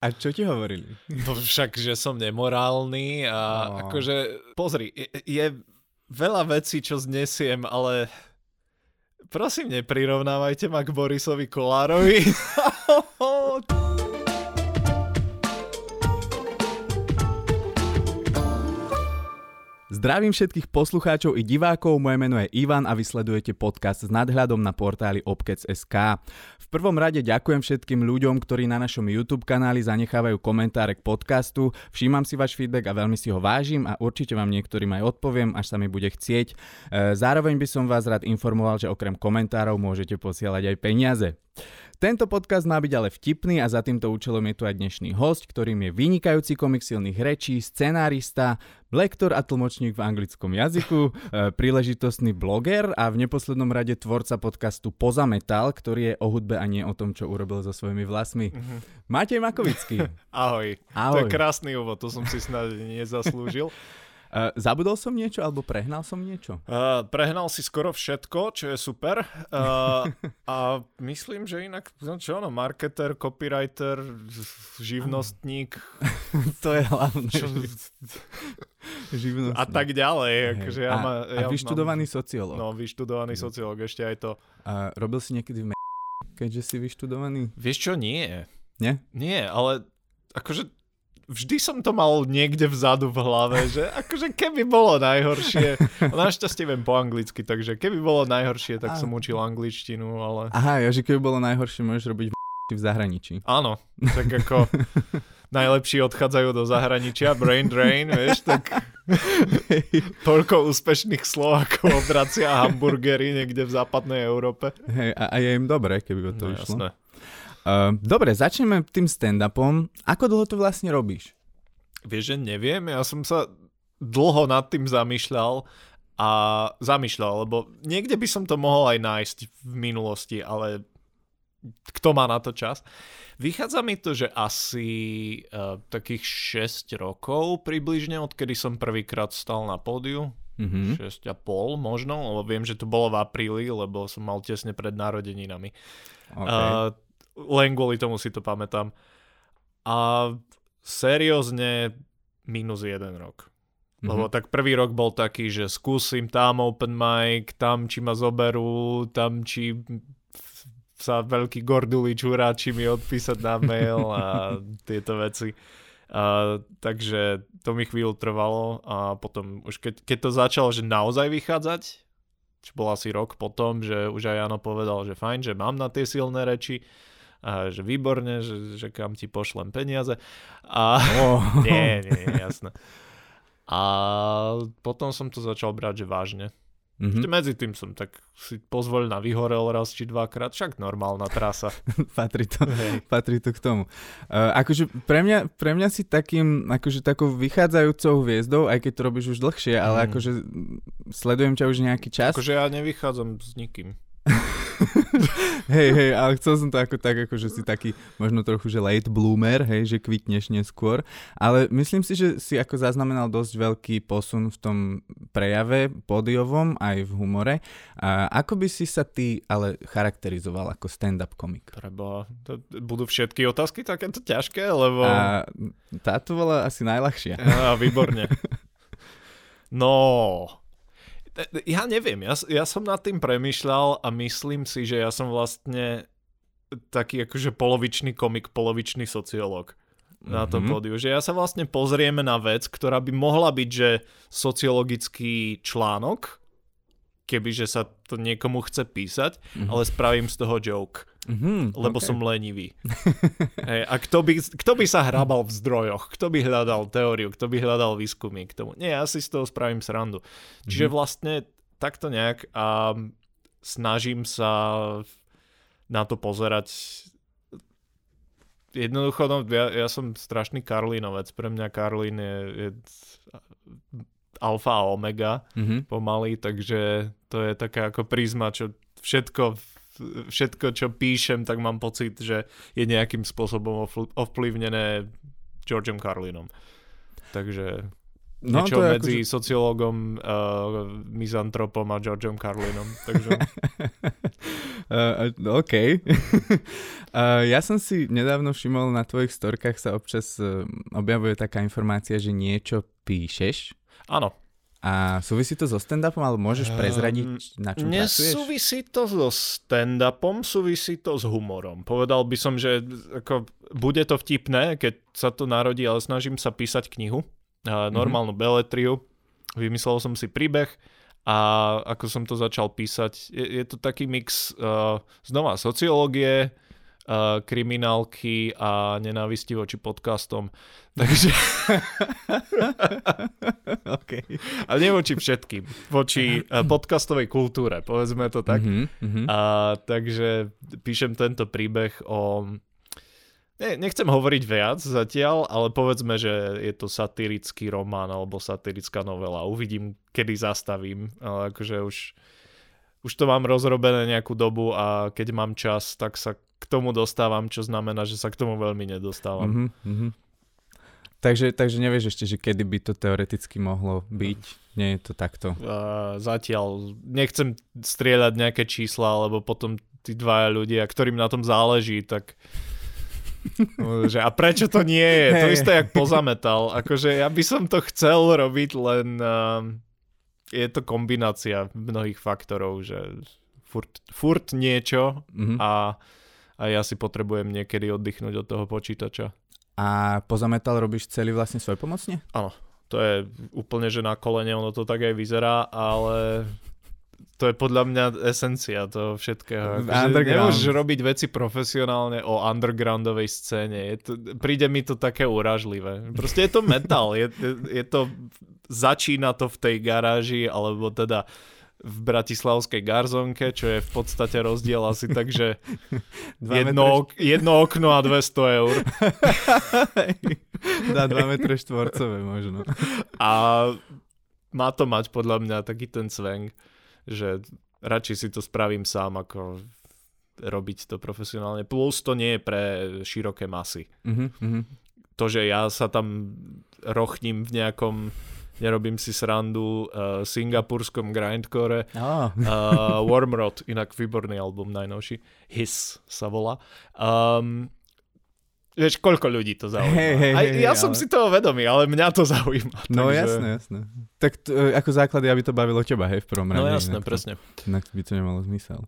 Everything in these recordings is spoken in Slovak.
A čo ti hovorili? No však, že som nemorálny a No. akože, pozri, je, je veľa vecí, čo znesiem, ale prosím, neprirovnávajte ma k Borisovi Kolárovi. Zdravím všetkých poslucháčov i divákov, moje meno je Ivan a vy sledujete podcast s nadhľadom na portáli Obkec.sk. V prvom rade ďakujem všetkým ľuďom, ktorí na našom YouTube kanáli zanechávajú komentáre k podcastu. Všímam si váš feedback a veľmi si ho vážim a určite vám niektorým aj odpoviem, až sa mi bude chcieť. E, Zároveň by som vás rád informoval, že okrem komentárov môžete posielať aj peniaze. Tento podcast má byť ale vtipný a za týmto účelom je tu aj dnešný host, ktorým je vynikajúci komik silných rečí, scenárista, lektor a tlmočník v anglickom jazyku, e, príležitostný bloger a v neposlednom rade tvorca podcastu Poza Metal, ktorý je o hudbe a nie o tom, čo urobil so svojimi vlasmi. Matej Makovický. Ahoj. To Ahoj. je krásny úvod, to som si snad nezaslúžil. Uh, zabudol som niečo alebo prehnal som niečo? Uh, prehnal si skoro všetko, čo je super. Uh, a myslím, že inak, no čo ono, marketer, copywriter, živnostník to je hlavné. čo, Živnostný. a tak ďalej. Hej. Akože ja a, ma, a ja vyštudovaný Mám, sociológ. no, vyštudovaný No. sociológ, ešte aj to. A robil si niekedy v me- keďže si vyštudovaný? Vieš čo, nie. Nie? Nie, ale akože vždy som to mal niekde vzadu v hlave, že akože keby bolo najhoršie, našťastie viem po anglicky, takže keby bolo najhoršie, tak som učil angličtinu, ale Aha, ja, že keby bolo najhoršie, môžeš robiť v v zahraničí. áno, tak ako najlepší odchádzajú do zahraničia, brain drain, vieš, tak toľko úspešných Slovákov obracia hamburgery niekde v západnej Európe. Hej, a, a je im dobre, keby to No išlo. jasné. Uh, dobre, začneme tým stand-upom. Ako dlho to vlastne robíš? Vieš, že neviem, ja som sa dlho nad tým zamýšľal a zamýšľal, lebo niekde by som to mohol aj nájsť v minulosti, ale kto má na to čas? Vychádza mi to, že asi uh, takých 6 rokov približne, odkedy som prvýkrát stal na pódiu. Mhm. 6 a pol možno, lebo viem, že to bolo v apríli, lebo som mal tesne pred narodeninami. Okay. Uh, len kvôli tomu si to pamätám. A seriózne minus jeden rok. Lebo Mhm. tak prvý rok bol taký, že skúsim tam open mic, tam či ma zoberú, tam či sa veľký gordulič uráči mi odpísať na mail a tieto veci. A, takže to mi chvíľu trvalo a potom už keď, keď to začalo, že naozaj vychádzať, čo bol asi rok potom, že už aj Jano povedal, že fajn, že mám na tie silné reči, a že výborne, že, že kam ti pošlem peniaze. A Oh. nie, nie, nie, jasné. A potom som to začal brať, že vážne. Mhm. Ešte medzi tým som tak si pozvolil na vyhorel raz či dvakrát, však normálna trasa. patrí, to, patrí to k tomu. Uh, akože pre mňa, pre mňa si takým, akože takou vychádzajúcou hviezdou, aj keď to robíš už dlhšie, ale Mm. akože sledujem ťa už nejaký čas. Akože ja nevychádzam s nikým. Hej, hej, ale chcel som to ako tak, ako že si taký možno trochu, že late bloomer, hej, že kvitneš neskôr, ale myslím si, že si ako zaznamenal dosť veľký posun v tom prejave pódiovom aj v humore. A ako by si sa ty ale charakterizoval ako stand-up komik? Treba, to, budú všetky otázky takéto ťažké, lebo... A táto bola asi najľahšia. Á, výborne. No, ja neviem, ja, ja som nad tým premyšľal a myslím si, že ja som vlastne taký akože polovičný komik, polovičný sociológ na tom Mhm. pódiu. Že ja sa vlastne pozrieme na vec, ktorá by mohla byť, že sociologický článok, kebyže sa to niekomu chce písať, Mhm. ale spravím z toho joke Mhm, lebo ok. som lenivý. Hej, a kto by, kto by sa hrabal v zdrojoch? Kto by hľadal teóriu? Kto by hľadal výskumy k tomu? Nie, ja si z toho spravím srandu. Čiže Mhm. vlastne takto nejak a snažím sa na to pozerať jednoducho, no, ja, ja som strašný Karlínovec. Pre mňa Karlín je, je alfa a omega Mhm. pomaly, takže to je taká ako prízma, čo všetko, všetko, čo píšem, tak mám pocit, že je nejakým spôsobom ovplyvnené Georgeom Carlinom. Takže No, niečo to je medzi akože- sociológom, uh, mizantropom a Georgeom Carlinom. Takže Uh, OK. uh, ja som si nedávno všimol, na tvojich storkách sa občas uh, objavuje taká informácia, že niečo píšeš. Áno. A súvisí to so stand-upom, alebo môžeš prezradiť, um, na čom pracuješ? Nesúvisí to so stand-upom, súvisí to s humorom. Povedal by som, že ako, bude to vtipné, keď sa to narodí, ale snažím sa písať knihu, uh, normálnu mm-hmm. beletriu. Vymyslel som si príbeh, a ako som to začal písať, je, je to taký mix uh, znova sociológie, uh, kriminálky a nenávisti voči podcastom. Takže... okay. A nie voči všetkým. Voči podcastovej kultúre, povedzme to tak. Mm-hmm, A, takže píšem tento príbeh o ne, nechcem hovoriť viac zatiaľ, ale povedzme, že je to satirický román alebo satirická novela. Uvidím, kedy zastavím. Ale akože už, už to mám rozrobené nejakú dobu a keď mám čas, tak sa k tomu dostávam, čo znamená, že sa k tomu veľmi nedostávam. Mm-hmm. Takže, takže nevieš ešte, že kedy by to teoreticky mohlo byť? Nie je to takto? Uh, zatiaľ nechcem strieľať nejaké čísla, lebo potom tí dvaja ľudia, ktorým na tom záleží, tak že a prečo to nie je? To isté, jak pozametal. Akože ja by som to chcel robiť, len uh, je to kombinácia mnohých faktorov, že furt, furt niečo mm-hmm. a, a ja si potrebujem niekedy oddychnúť od toho počítača. A pozametal robíš celý vlastne svoj pomocne? Áno, to je úplne, že na kolene ono to tak aj vyzerá, ale to je podľa mňa esencia toho všetkého. Akože nemôžeš robiť veci profesionálne o undergroundovej scéne. Je to, príde mi to také uražlivé. Proste je to metal. Je, je, to, začína to v tej garáži, alebo teda v bratislavskej garzonke, čo je v podstate rozdiel asi tak, že jedno, jedno okno a 200 eur. Na 2 metre štvorcové možno. A má to mať podľa mňa taký ten sveng že radšej si to spravím sám, ako robiť to profesionálne. Plus to nie je pre široké masy. Mm-hmm. To, že ja sa tam rochním v nejakom nerobím si srandu uh, singapurskom grindcore oh. uh, Wormrod, inak výborný album najnovší His sa volá um, Vieš, koľko ľudí to zaujíma. Hey, hey, Aj ja hey, som ale... si toho vedomý, ale mňa to zaujíma. No takže... jasné, jasné. Tak t- e, ako základy, aby to bavilo teba, hej, v prvom rade. No jasné, inak presne. To, inak by to nemalo zmysel.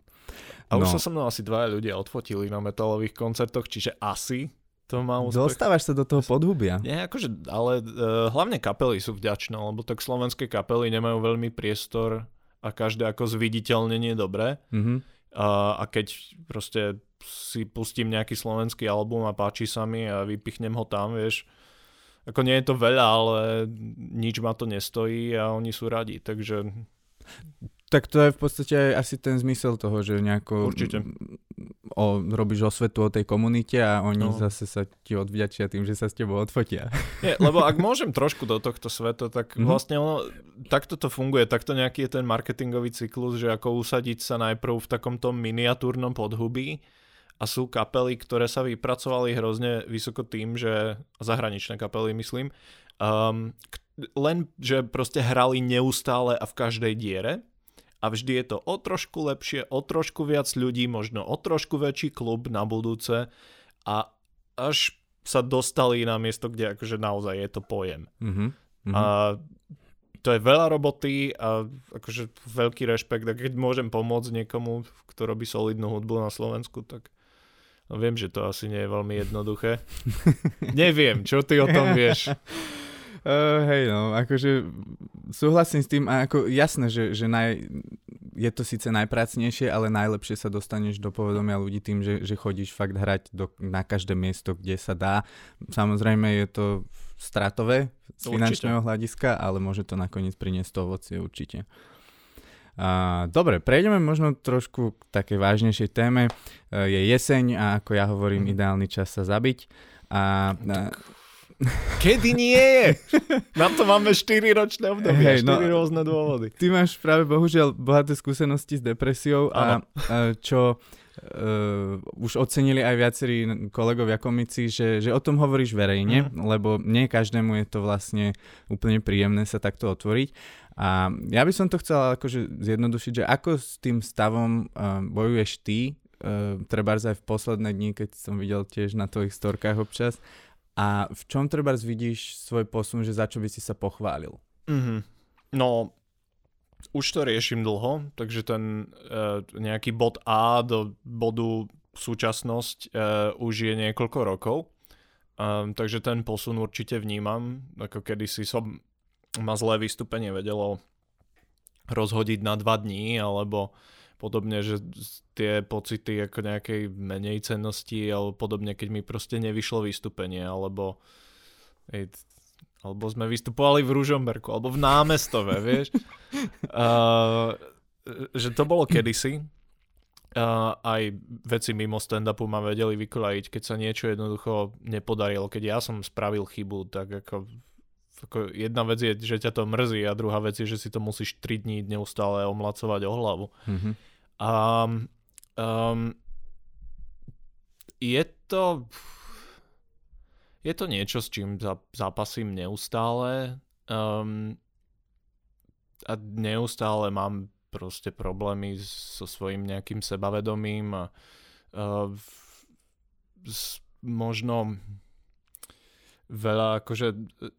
A no. už sa so mnou asi dvaja ľudia odfotili na metalových koncertoch, čiže asi to má úspech. Dostávaš sa do toho podhubia. Nie, akože, ale uh, hlavne kapely sú vďačné, lebo tak slovenské kapely nemajú veľmi priestor a každé ako zviditeľnenie dobré. Mm-hmm. Uh, a keď proste si pustím nejaký slovenský album a páči sa mi a vypichnem ho tam, vieš. Ako nie je to veľa, ale nič ma to nestojí a oni sú radi, takže... Tak to je v podstate asi ten zmysel toho, že nejako Určite. O, robíš osvetu o tej komunite a oni no. zase sa ti odvďačia tým, že sa s tebou odfotia. Nie, lebo ak môžem trošku do tohto sveta, tak mm-hmm. vlastne ono, takto to funguje, takto nejaký je ten marketingový cyklus, že ako usadiť sa najprv v takomto miniatúrnom podhubí, a sú kapely, ktoré sa vypracovali hrozne vysoko tým, že zahraničné kapely myslím, um, len že proste hrali neustále a v každej diere a vždy je to o trošku lepšie, o trošku viac ľudí, možno o trošku väčší klub na budúce a až sa dostali na miesto, kde akože naozaj je to pojem. Mm-hmm. A to je veľa roboty a akože veľký rešpekt a keď môžem pomôcť niekomu, kto robí solidnú hudbu na Slovensku, tak No viem, že to asi nie je veľmi jednoduché. Neviem, čo ty o tom vieš. Uh, hej, no, akože súhlasím s tým a ako jasné, že, že naj, je to síce najpracnejšie, ale najlepšie sa dostaneš do povedomia ľudí tým, že, že chodíš fakt hrať do, na každé miesto, kde sa dá. Samozrejme je to stratové z finančného určite. hľadiska, ale môže to nakoniec priniesť to ovocie určite. A, dobre, prejdeme možno trošku k takej vážnejšej téme. E, je jeseň a ako ja hovorím, mm. ideálny čas sa zabiť. A, a... Kedy nie je? Na to máme 4 ročné obdobie, hey, 4 no, rôzne dôvody. Ty máš práve bohužiaľ bohaté skúsenosti s depresiou a, a čo uh, už ocenili aj viacerí kolegovia komici, že, že o tom hovoríš verejne, mm. lebo nie každému je to vlastne úplne príjemné sa takto otvoriť. A ja by som to chcel akože zjednodušiť, že ako s tým stavom uh, bojuješ ty, uh, treba aj v posledné dni, keď som videl tiež na tvojich storkách občas, a v čom treba vidíš svoj posun, že za čo by si sa pochválil? Mm-hmm. No, už to riešim dlho, takže ten uh, nejaký bod A do bodu súčasnosť uh, už je niekoľko rokov. Um, takže ten posun určite vnímam, ako kedysi som ma zlé vystúpenie vedelo rozhodiť na dva dní, alebo podobne, že tie pocity ako nejakej menej cennosti, alebo podobne, keď mi proste nevyšlo vystúpenie, alebo alebo sme vystupovali v Ružomberku, alebo v námestove, vieš. Uh, že to bolo kedysi. Uh, aj veci mimo stand-upu ma vedeli vykoľajiť, keď sa niečo jednoducho nepodarilo. Keď ja som spravil chybu, tak ako, ako jedna vec je, že ťa to mrzí a druhá vec je, že si to musíš 3 dní neustále omlacovať o hlavu. Mm-hmm. Um, um, je to je to niečo, s čím zápasím neustále. Um, a neustále mám proste problémy so svojím nejakým sebavedomím a uh, s, možno veľa, akože,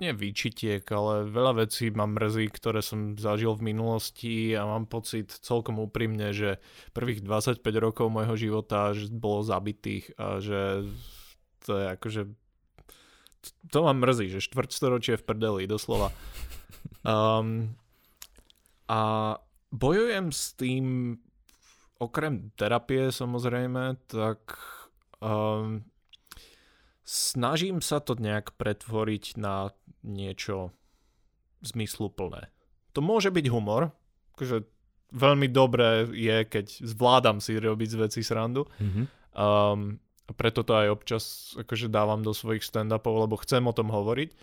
nie výčitiek, ale veľa vecí ma mrzí, ktoré som zažil v minulosti a mám pocit celkom úprimne, že prvých 25 rokov môjho života bolo zabitých a že to je akože to ma mrzí, že štvrťstoročie v prdeli, doslova. Um, a bojujem s tým, okrem terapie samozrejme, tak um, snažím sa to nejak pretvoriť na niečo zmysluplné. To môže byť humor, akože veľmi dobré je, keď zvládam si robiť z veci srandu. Mm-hmm. Um, preto to aj občas akože dávam do svojich stand-upov, lebo chcem o tom hovoriť.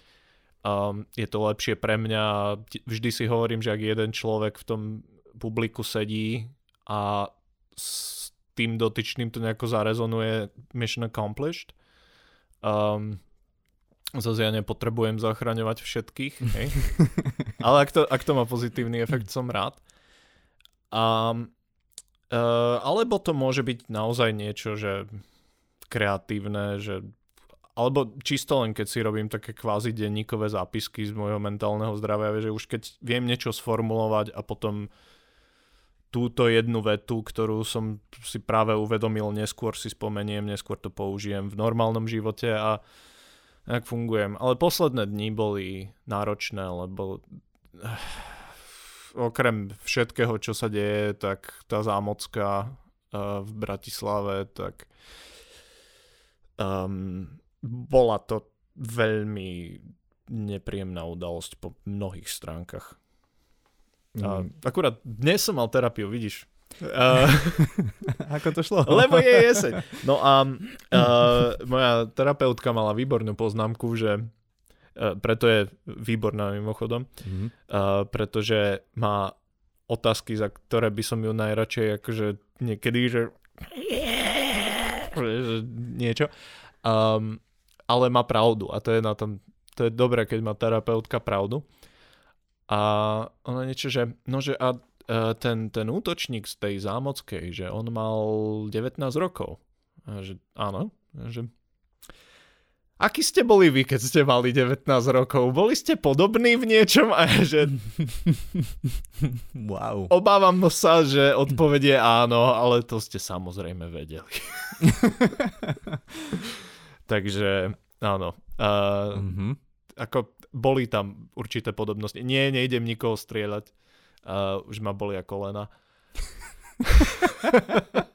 Um, je to lepšie pre mňa. Vždy si hovorím, že ak jeden človek v tom publiku sedí a s tým dotyčným to nejako zarezonuje mission accomplished. Um, zase ja nepotrebujem zachraňovať všetkých, hej? ale ak to, ak to má pozitívny efekt, som rád. Um, uh, alebo to môže byť naozaj niečo, že kreatívne, že alebo čisto len keď si robím také kvázi denníkové zápisky z môjho mentálneho zdravia, že už keď viem niečo sformulovať a potom túto jednu vetu, ktorú som si práve uvedomil, neskôr si spomeniem, neskôr to použijem v normálnom živote a tak fungujem. Ale posledné dni boli náročné, lebo eh, okrem všetkého, čo sa deje, tak tá zámocka uh, v Bratislave, tak Um, bola to veľmi nepríjemná udalosť po mnohých stránkach. Mm. A akurát dnes som mal terapiu, vidíš. Uh, Ako to šlo? Lebo je jeseň. No a uh, moja terapeutka mala výbornú poznámku, že uh, preto je výborná mimochodom, mm. uh, pretože má otázky, za ktoré by som ju najradšej akože niekedy, že niečo. Um, ale má pravdu a to je na tom, to je dobré, keď má terapeutka pravdu. A ona niečo, že, no že a uh, ten, ten útočník z tej zámockej, že on mal 19 rokov. A že áno, že Aký ste boli vy, keď ste mali 19 rokov? Boli ste podobní v niečom? A že... Wow. Obávam sa, že odpovedie áno, ale to ste samozrejme vedeli. Takže áno. Uh, mm-hmm. Ako boli tam určité podobnosti. Nie, nejdem nikoho strieľať. Uh, už ma boli ako kolena.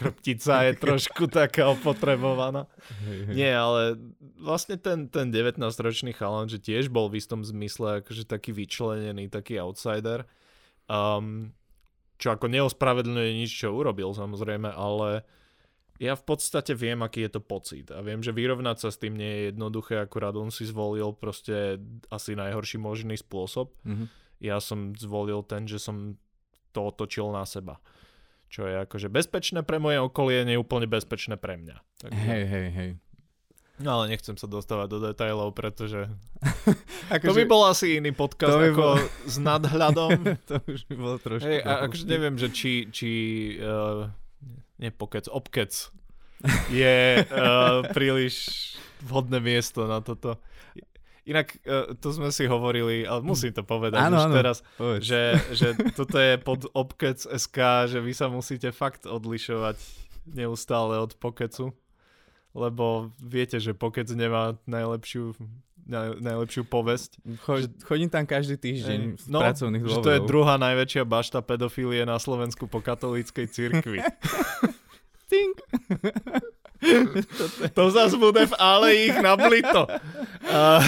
Chrbtica je trošku taká opotrebovaná. Nie, ale vlastne ten, ten 19-ročný chalan, že tiež bol v istom zmysle akože taký vyčlenený, taký outsider. Um, čo ako neospravedlňuje nič, čo urobil samozrejme, ale ja v podstate viem, aký je to pocit a viem, že vyrovnať sa s tým nie je jednoduché, akurát on si zvolil proste asi najhorší možný spôsob. Mm-hmm. Ja som zvolil ten, že som to otočil na seba čo je akože bezpečné pre moje okolie, nie je úplne bezpečné pre mňa. Takže... Hej, hej, hej. No ale nechcem sa dostávať do detailov, pretože ako to by bol asi iný podcast by ako bol... s nadhľadom. to už by bolo trošku. Hey, a akože neviem, že či, či uh, nie pokec, obkec. Je uh, príliš vhodné miesto na toto. Inak uh, to sme si hovorili, ale musím to povedať ano, už ano, teraz, že, že toto je pod obkec SK, že vy sa musíte fakt odlišovať neustále od pokecu lebo viete, že Pokec nemá najlepšiu, naj, najlepšiu povesť. Cho, chodím tam každý týždeň z no, pracovných dôvodov. Že to je druhá najväčšia bašta pedofílie na Slovensku po katolíckej cirkvi. Tink. to zase bude v ale ich nablito. Uh,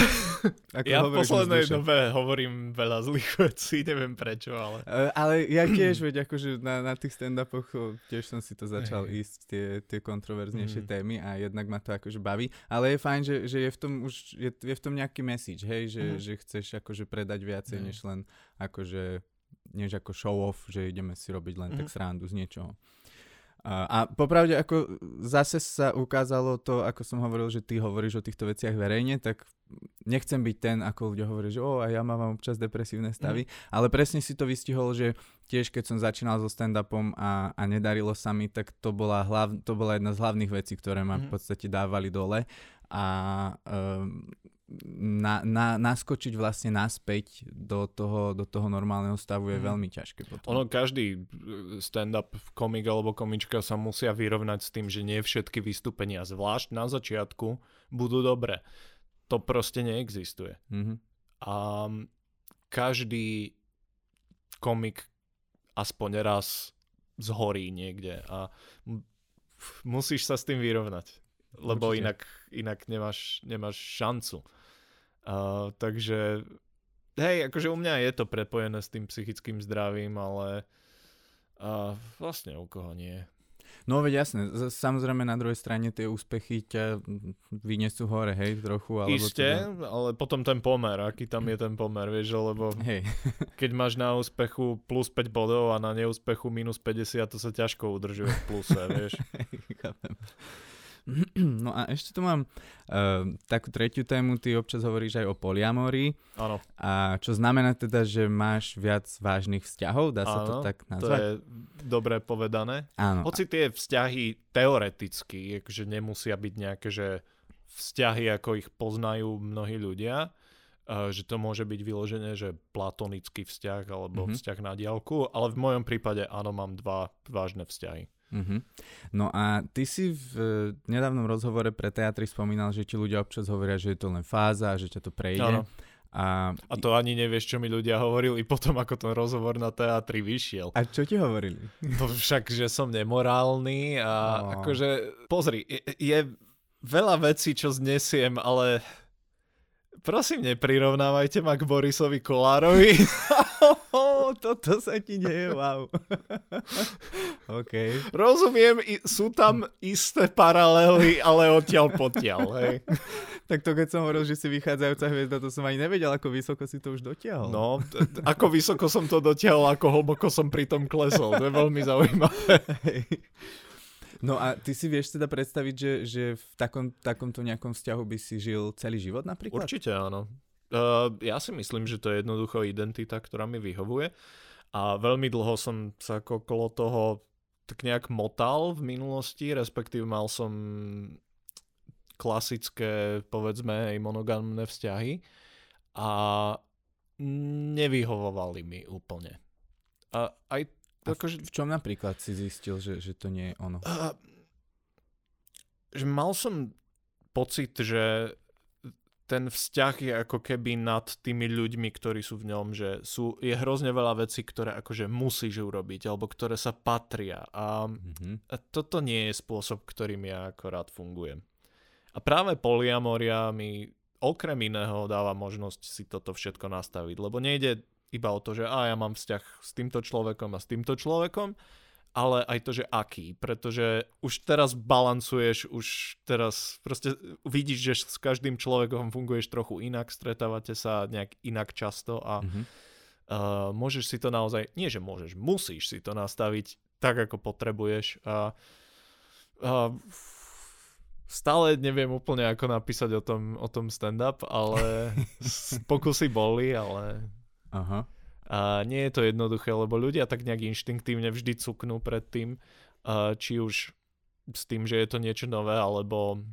ja v poslednej dobe hovorím veľa zlých vecí, neviem prečo, ale... Uh, ale ja tiež, veď akože na, na tých stand-upoch tiež som si to začal hey. ísť, tie, tie kontroverznejšie mm. témy a jednak ma to akože baví, ale je fajn, že, že je v tom už, je, je v tom nejaký message, hej, že, mm. že chceš akože predať viacej, mm. než len akože než ako show off, že ideme si robiť len mm. tak srandu z niečoho. A, popravde, ako zase sa ukázalo to, ako som hovoril, že ty hovoríš o týchto veciach verejne, tak nechcem byť ten, ako ľudia hovorí, že o, a ja mám občas depresívne stavy, mm. ale presne si to vystihol, že tiež keď som začínal so stand-upom a, a nedarilo sa mi, tak to bola, hlav, to bola jedna z hlavných vecí, ktoré ma mm. v podstate dávali dole a um, na, na, naskočiť vlastne naspäť do toho, do toho normálneho stavu je mm. veľmi ťažké. Potom. Ono, každý e, stand-up komik alebo komička sa musia vyrovnať s tým, že nie všetky vystúpenia, zvlášť na začiatku, budú dobré. To proste neexistuje. Mm-hmm. A každý komik aspoň raz zhorí niekde a musíš sa s tým vyrovnať lebo inak, inak nemáš, nemáš šancu. Uh, takže, hej, akože u mňa je to prepojené s tým psychickým zdravím, ale uh, vlastne u koho nie. No veď jasné, samozrejme na druhej strane tie úspechy ťa vyniesú hore, hej, trochu. Alebo Isté, teda... ale potom ten pomer, aký tam je ten pomer, vieš, lebo hej. keď máš na úspechu plus 5 bodov a na neúspechu minus 50, to sa ťažko udržuje v pluse, vieš. No a ešte tu mám uh, takú tretiu tému, ty občas hovoríš aj o poliamórii. Áno. A čo znamená teda, že máš viac vážnych vzťahov, dá sa Áno, to tak nazvať? to je dobre povedané. Áno. Hoci tie vzťahy teoreticky, akože nemusia byť nejaké, že vzťahy, ako ich poznajú mnohí ľudia, uh, že to môže byť vyložené, že platonický vzťah alebo mm-hmm. vzťah na diálku, ale v mojom prípade áno, mám dva vážne vzťahy. Uh-huh. No a ty si v uh, nedávnom rozhovore pre teatry spomínal, že ti ľudia občas hovoria, že je to len fáza, že ťa to prejde. Ano. A... a to ani nevieš, čo mi ľudia hovorili potom, ako ten rozhovor na teatri vyšiel. A čo ti hovorili? No však, že som nemorálny a no. akože, pozri, je, je veľa vecí, čo znesiem, ale prosím, neprirovnávajte ma k Borisovi Kolárovi. toto sa ti deje, wow. OK. Rozumiem, sú tam isté paralely, ale odtiaľ potiaľ, hej. tak to keď som hovoril, že si vychádzajúca hviezda, to som ani nevedel, ako vysoko si to už dotiahol. No, ako vysoko som to dotiahol, ako hlboko som pri tom klesol. To je veľmi zaujímavé. No a ty si vieš teda predstaviť, že, že v takom, takomto nejakom vzťahu by si žil celý život napríklad? Určite áno. Uh, ja si myslím, že to je jednoducho identita, ktorá mi vyhovuje a veľmi dlho som sa okolo toho tak nejak motal v minulosti, respektíve mal som klasické, povedzme, aj monogamné vzťahy a nevyhovovali mi úplne. A aj a v, v čom napríklad si zistil, že, že to nie je ono? Uh, že mal som pocit, že ten vzťah je ako keby nad tými ľuďmi, ktorí sú v ňom, že sú, je hrozne veľa vecí, ktoré akože musíš urobiť, alebo ktoré sa patria. A, mm-hmm. a toto nie je spôsob, ktorým ja ako rád fungujem. A práve poliamoria mi okrem iného dáva možnosť si toto všetko nastaviť, lebo nejde iba o to, že a ja mám vzťah s týmto človekom a s týmto človekom, ale aj to, že aký, pretože už teraz balancuješ, už teraz proste vidíš, že s každým človekom funguješ trochu inak, stretávate sa nejak inak často a mm-hmm. uh, môžeš si to naozaj, nie že môžeš, musíš si to nastaviť tak, ako potrebuješ. A, a stále neviem úplne, ako napísať o tom, o tom stand-up, ale pokusy boli, ale... Aha. A nie je to jednoduché, lebo ľudia tak nejak inštinktívne vždy cuknú pred tým, či už s tým, že je to niečo nové, alebo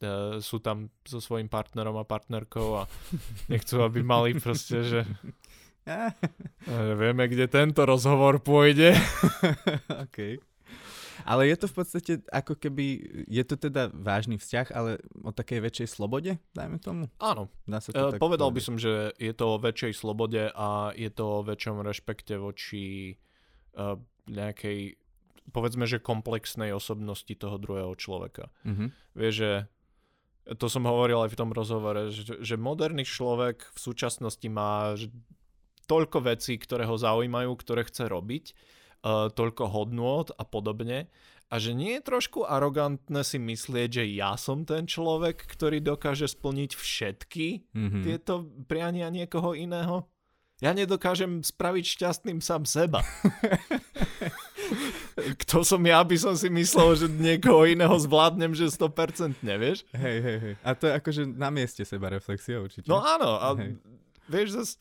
e, sú tam so svojím partnerom a partnerkou a nechcú, aby mali proste, že vieme, kde tento rozhovor pôjde. OK. Ale je to v podstate ako keby, je to teda vážny vzťah, ale o takej väčšej slobode, dajme tomu? Áno. Dá sa to e, povedal povedať. by som, že je to o väčšej slobode a je to o väčšom rešpekte voči uh, nejakej, povedzme, že komplexnej osobnosti toho druhého človeka. Mm-hmm. Vieš, že to som hovoril aj v tom rozhovore, že, že moderný človek v súčasnosti má toľko vecí, ktoré ho zaujímajú, ktoré chce robiť uh, toľko hodnôt a podobne. A že nie je trošku arogantné si myslieť, že ja som ten človek, ktorý dokáže splniť všetky mm-hmm. tieto priania niekoho iného? Ja nedokážem spraviť šťastným sám seba. Kto som ja, by som si myslel, že niekoho iného zvládnem, že 100% nevieš? Hej, hej, hej. A to je akože na mieste seba reflexia určite. No áno, a hej. vieš, zase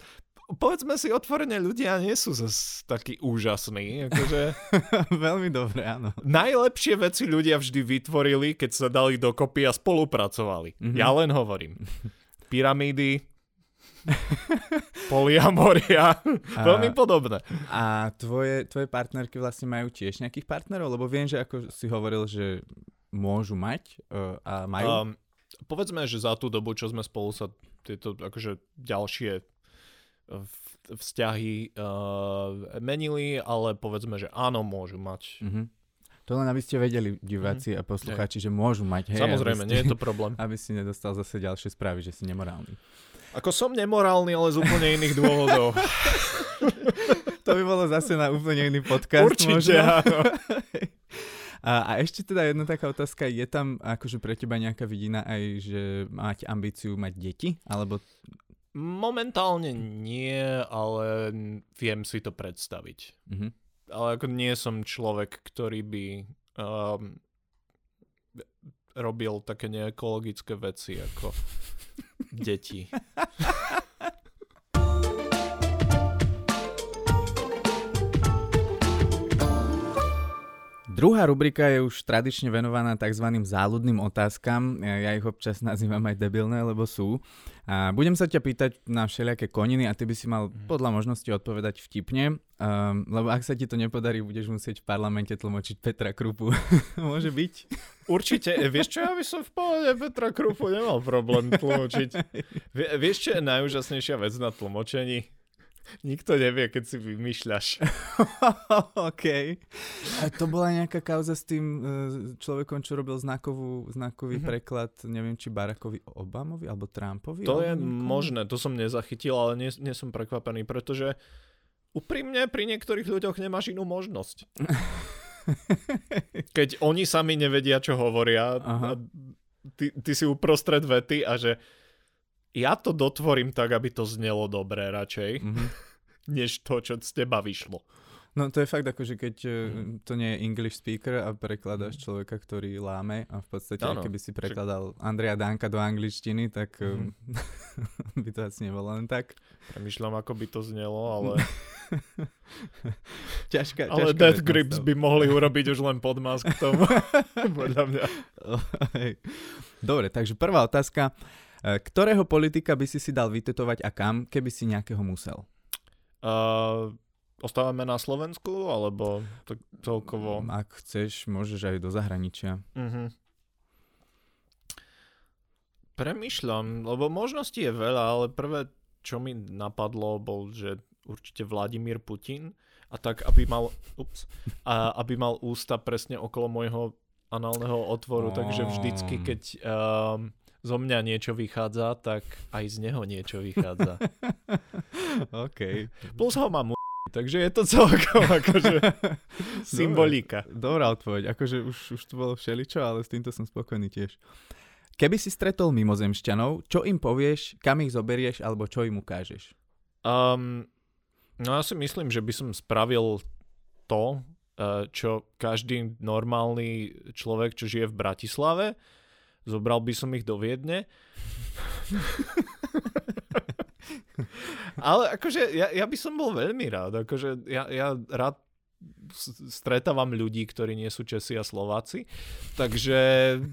povedzme si otvorene, ľudia nie sú zase takí úžasní. Akože... Veľmi dobre, áno. Najlepšie veci ľudia vždy vytvorili, keď sa dali dokopy a spolupracovali. Mm-hmm. Ja len hovorím. Pyramídy, poliamoria, a, veľmi podobné. A tvoje, tvoje partnerky vlastne majú tiež nejakých partnerov? Lebo viem, že ako si hovoril, že môžu mať uh, a majú? Um, povedzme, že za tú dobu, čo sme spolu sa tieto akože ďalšie vzťahy uh, menili, ale povedzme, že áno, môžu mať. Mm-hmm. To len aby ste vedeli, diváci mm-hmm. a poslucháči, že môžu mať. Hej, Samozrejme, ste, nie je to problém. Aby si nedostal zase ďalšie správy, že si nemorálny. Ako som nemorálny, ale z úplne iných dôvodov. to by bolo zase na úplne iný podcast. Určite, možno. áno. A, a ešte teda jedna taká otázka, je tam akože pre teba nejaká vidina aj, že máte ambíciu mať deti? Alebo Momentálne nie, ale viem si to predstaviť. Mm-hmm. Ale ako nie som človek, ktorý by um, robil také neekologické veci ako deti. Druhá rubrika je už tradične venovaná tzv. záľudným otázkam. Ja ich občas nazývam aj debilné, lebo sú. A budem sa ťa pýtať na všelijaké koniny a ty by si mal mhm. podľa možnosti odpovedať vtipne, um, lebo ak sa ti to nepodarí, budeš musieť v parlamente tlmočiť Petra Krupu. Môže byť? Určite. E, vieš čo, ja by som v pohode Petra Krupu nemal problém tlmočiť. vieš čo je najúžasnejšia vec na tlmočení? Nikto nevie, keď si vymýšľaš. OK. A to bola nejaká kauza s tým uh, človekom, čo robil znakovú, znakový mm-hmm. preklad, neviem, či Barackovi Obamovi alebo Trumpovi? To je niekomu? možné, to som nezachytil, ale nie, nie som prekvapený, pretože úprimne pri niektorých ľuďoch nemáš inú možnosť. Keď oni sami nevedia, čo hovoria, a ty, ty si uprostred vety a že ja to dotvorím tak, aby to znelo dobre radšej, mm-hmm. než to, čo z teba vyšlo. No to je fakt ako, že keď mm. to nie je English speaker a prekladáš mm. človeka, ktorý láme a v podstate, ano, keby si prekladal. Andrea Danka do angličtiny, tak mm. by to asi nebolo len tak. Premýšľam, ako by to znelo, ale... ťažká, ale ťažká Death Grips by mohli urobiť už len podmask k tomu, podľa mňa. Dobre, takže prvá otázka. Eh, ktorého politika by si si dal vytetovať a kam, keby si nejakého musel? Uh, ostávame na Slovensku, alebo tak celkovo? Ak chceš, môžeš aj do zahraničia. Uh-huh. Premýšľam, lebo možností je veľa, ale prvé, čo mi napadlo, bol, že určite Vladimír Putin a tak, aby mal, ups, a aby mal ústa presne okolo môjho análneho otvoru, oh. takže vždycky, keď um, zo mňa niečo vychádza, tak aj z neho niečo vychádza. OK. Plus ho mám takže je to celkom akože symbolika. Dobrá odpoveď, akože už, už to bolo všeličo, ale s týmto som spokojný tiež. Keby si stretol mimozemšťanov, čo im povieš, kam ich zoberieš alebo čo im ukážeš? Um, no ja si myslím, že by som spravil to, uh, čo každý normálny človek, čo žije v Bratislave, zobral by som ich do Viedne. Ale akože ja, ja by som bol veľmi rád. Akože ja, ja rád stretávam ľudí, ktorí nie sú Česi a Slováci, takže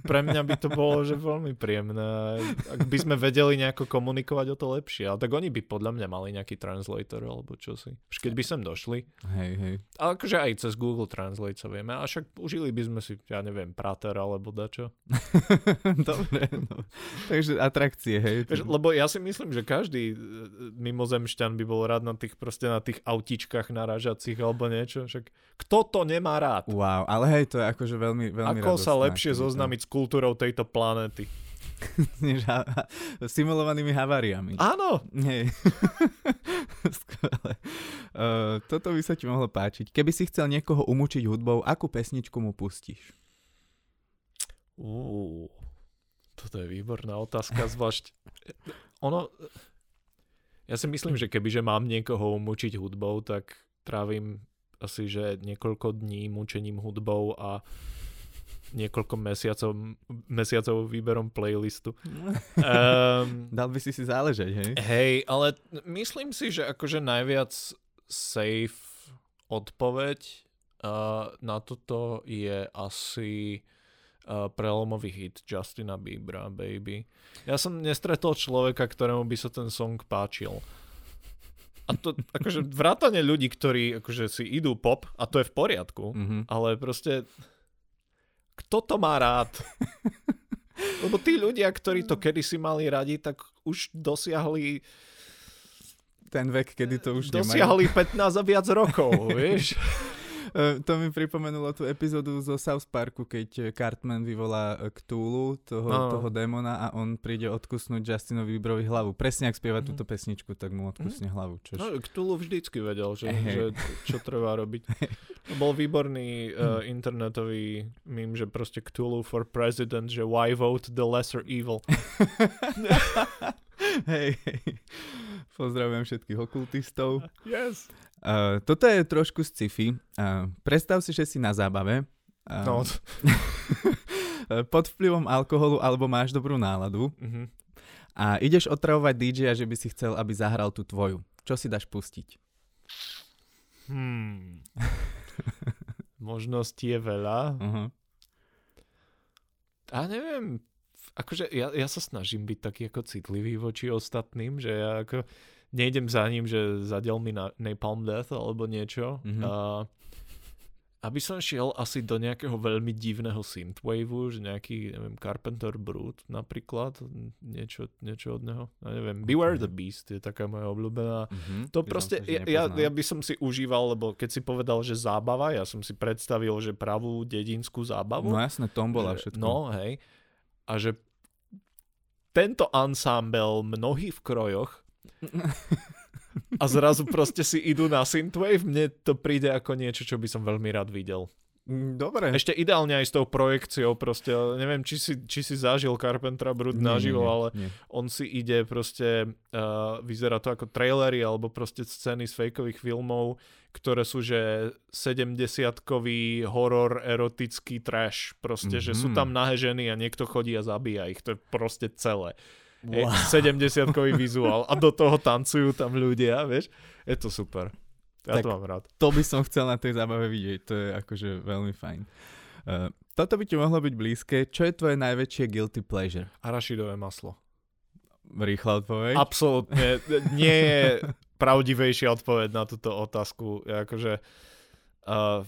pre mňa by to bolo že veľmi príjemné. Ak by sme vedeli nejako komunikovať o to lepšie, ale tak oni by podľa mňa mali nejaký translator alebo čo si. Už keď by sem došli. Hej, hej. Ale akože aj cez Google Translate sa vieme, a však užili by sme si, ja neviem, Prater alebo dačo. Dobre, no. takže atrakcie, hej. Lebo ja si myslím, že každý e, mimozemšťan by bol rád na tých, proste na tých autičkách narážacích alebo niečo. Však kto to nemá rád? Wow, ale hej, to je akože veľmi, veľmi Ako sa lepšie zoznámiť s kultúrou tejto planéty? než ha- ha- simulovanými haváriami. Áno. Hej. Skvelé. Uh, toto by sa ti mohlo páčiť. Keby si chcel niekoho umúčiť hudbou, akú pesničku mu pustíš? Uh, toto je výborná otázka, zvlášť ono, ja si myslím, že kebyže mám niekoho umúčiť hudbou, tak trávim asi, že niekoľko dní mučením hudbou a niekoľko mesiacov, mesiacov výberom playlistu. Um, Dal by si si záležať, hej? Hej, ale myslím si, že akože najviac safe odpoveď uh, na toto je asi uh, prelomový hit Justina Biebera, Baby. Ja som nestretol človeka, ktorému by sa ten song páčil. A to akože vrátane ľudí, ktorí akože si idú pop, a to je v poriadku, mm-hmm. ale proste kto to má rád? Lebo tí ľudia, ktorí to kedysi mali radi, tak už dosiahli ten vek, kedy to už dosiahli nemajú. 15 a viac rokov, vieš? E, to mi pripomenulo tú epizódu zo South Parku, keď Cartman vyvolá Cthulhu, toho, no. toho démona a on príde odkusnúť Justinovi Bieberovi hlavu. Presne ak spieva mm. túto pesničku, tak mu odkusne mm. hlavu. Čož... No, Cthulhu vždycky vedel, že, hey. že čo treba robiť. Bol výborný uh, internetový mím, že proste Cthulhu for president, že why vote the lesser evil. hej, hej. Pozdravujem všetkých okultistov. Yes. Uh, toto je trošku sci-fi. Uh, predstav si, že si na zábave. Uh, no. pod vplyvom alkoholu alebo máš dobrú náladu. Uh-huh. A ideš otravovať DJ-a, že by si chcel, aby zahral tú tvoju. Čo si dáš pustiť? Hmm. Možností je veľa. Uh-huh. A neviem, akože ja, ja sa snažím byť taký ako citlivý voči ostatným, že ja ako nejdem za ním, že zadel mi na Napalm Death alebo niečo. Mm-hmm. Uh, aby som šiel asi do nejakého veľmi divného synthwaveu, že nejaký, neviem, Carpenter Brute napríklad, niečo, niečo od neho. Ja neviem, Beware the Beast je taká moja obľúbená. Mm-hmm. To proste, ja, ja, ja by som si užíval, lebo keď si povedal, že zábava, ja som si predstavil, že pravú dedinskú zábavu. No jasne, tombola všetko. No, hej. A že tento ensemble mnohí v krojoch a zrazu proste si idú na synthwave, mne to príde ako niečo, čo by som veľmi rád videl. Mm, dobre. Ešte ideálne aj s tou projekciou proste, neviem, či si, či si zažil Carpentera Brut naživo, ale nie. on si ide proste, uh, vyzerá to ako trailery alebo proste scény z fejkových filmov, ktoré sú, že 70-kový horor, erotický trash, proste, mm-hmm. že sú mhm. tam nahé ženy a niekto chodí a zabíja ich, to je proste celé. Wow. 70-kový vizuál a do toho tancujú tam ľudia, vieš. Je to super. Ja tak to mám rád. To by som chcel na tej zábave vidieť, to je akože veľmi fajn. Uh, toto by ti mohlo byť blízke. Čo je tvoje najväčšie guilty pleasure? Arašidové maslo. Rýchla odpoveď? Absolútne. Nie je pravdivejšia odpoveď na túto otázku. Ja akože uh,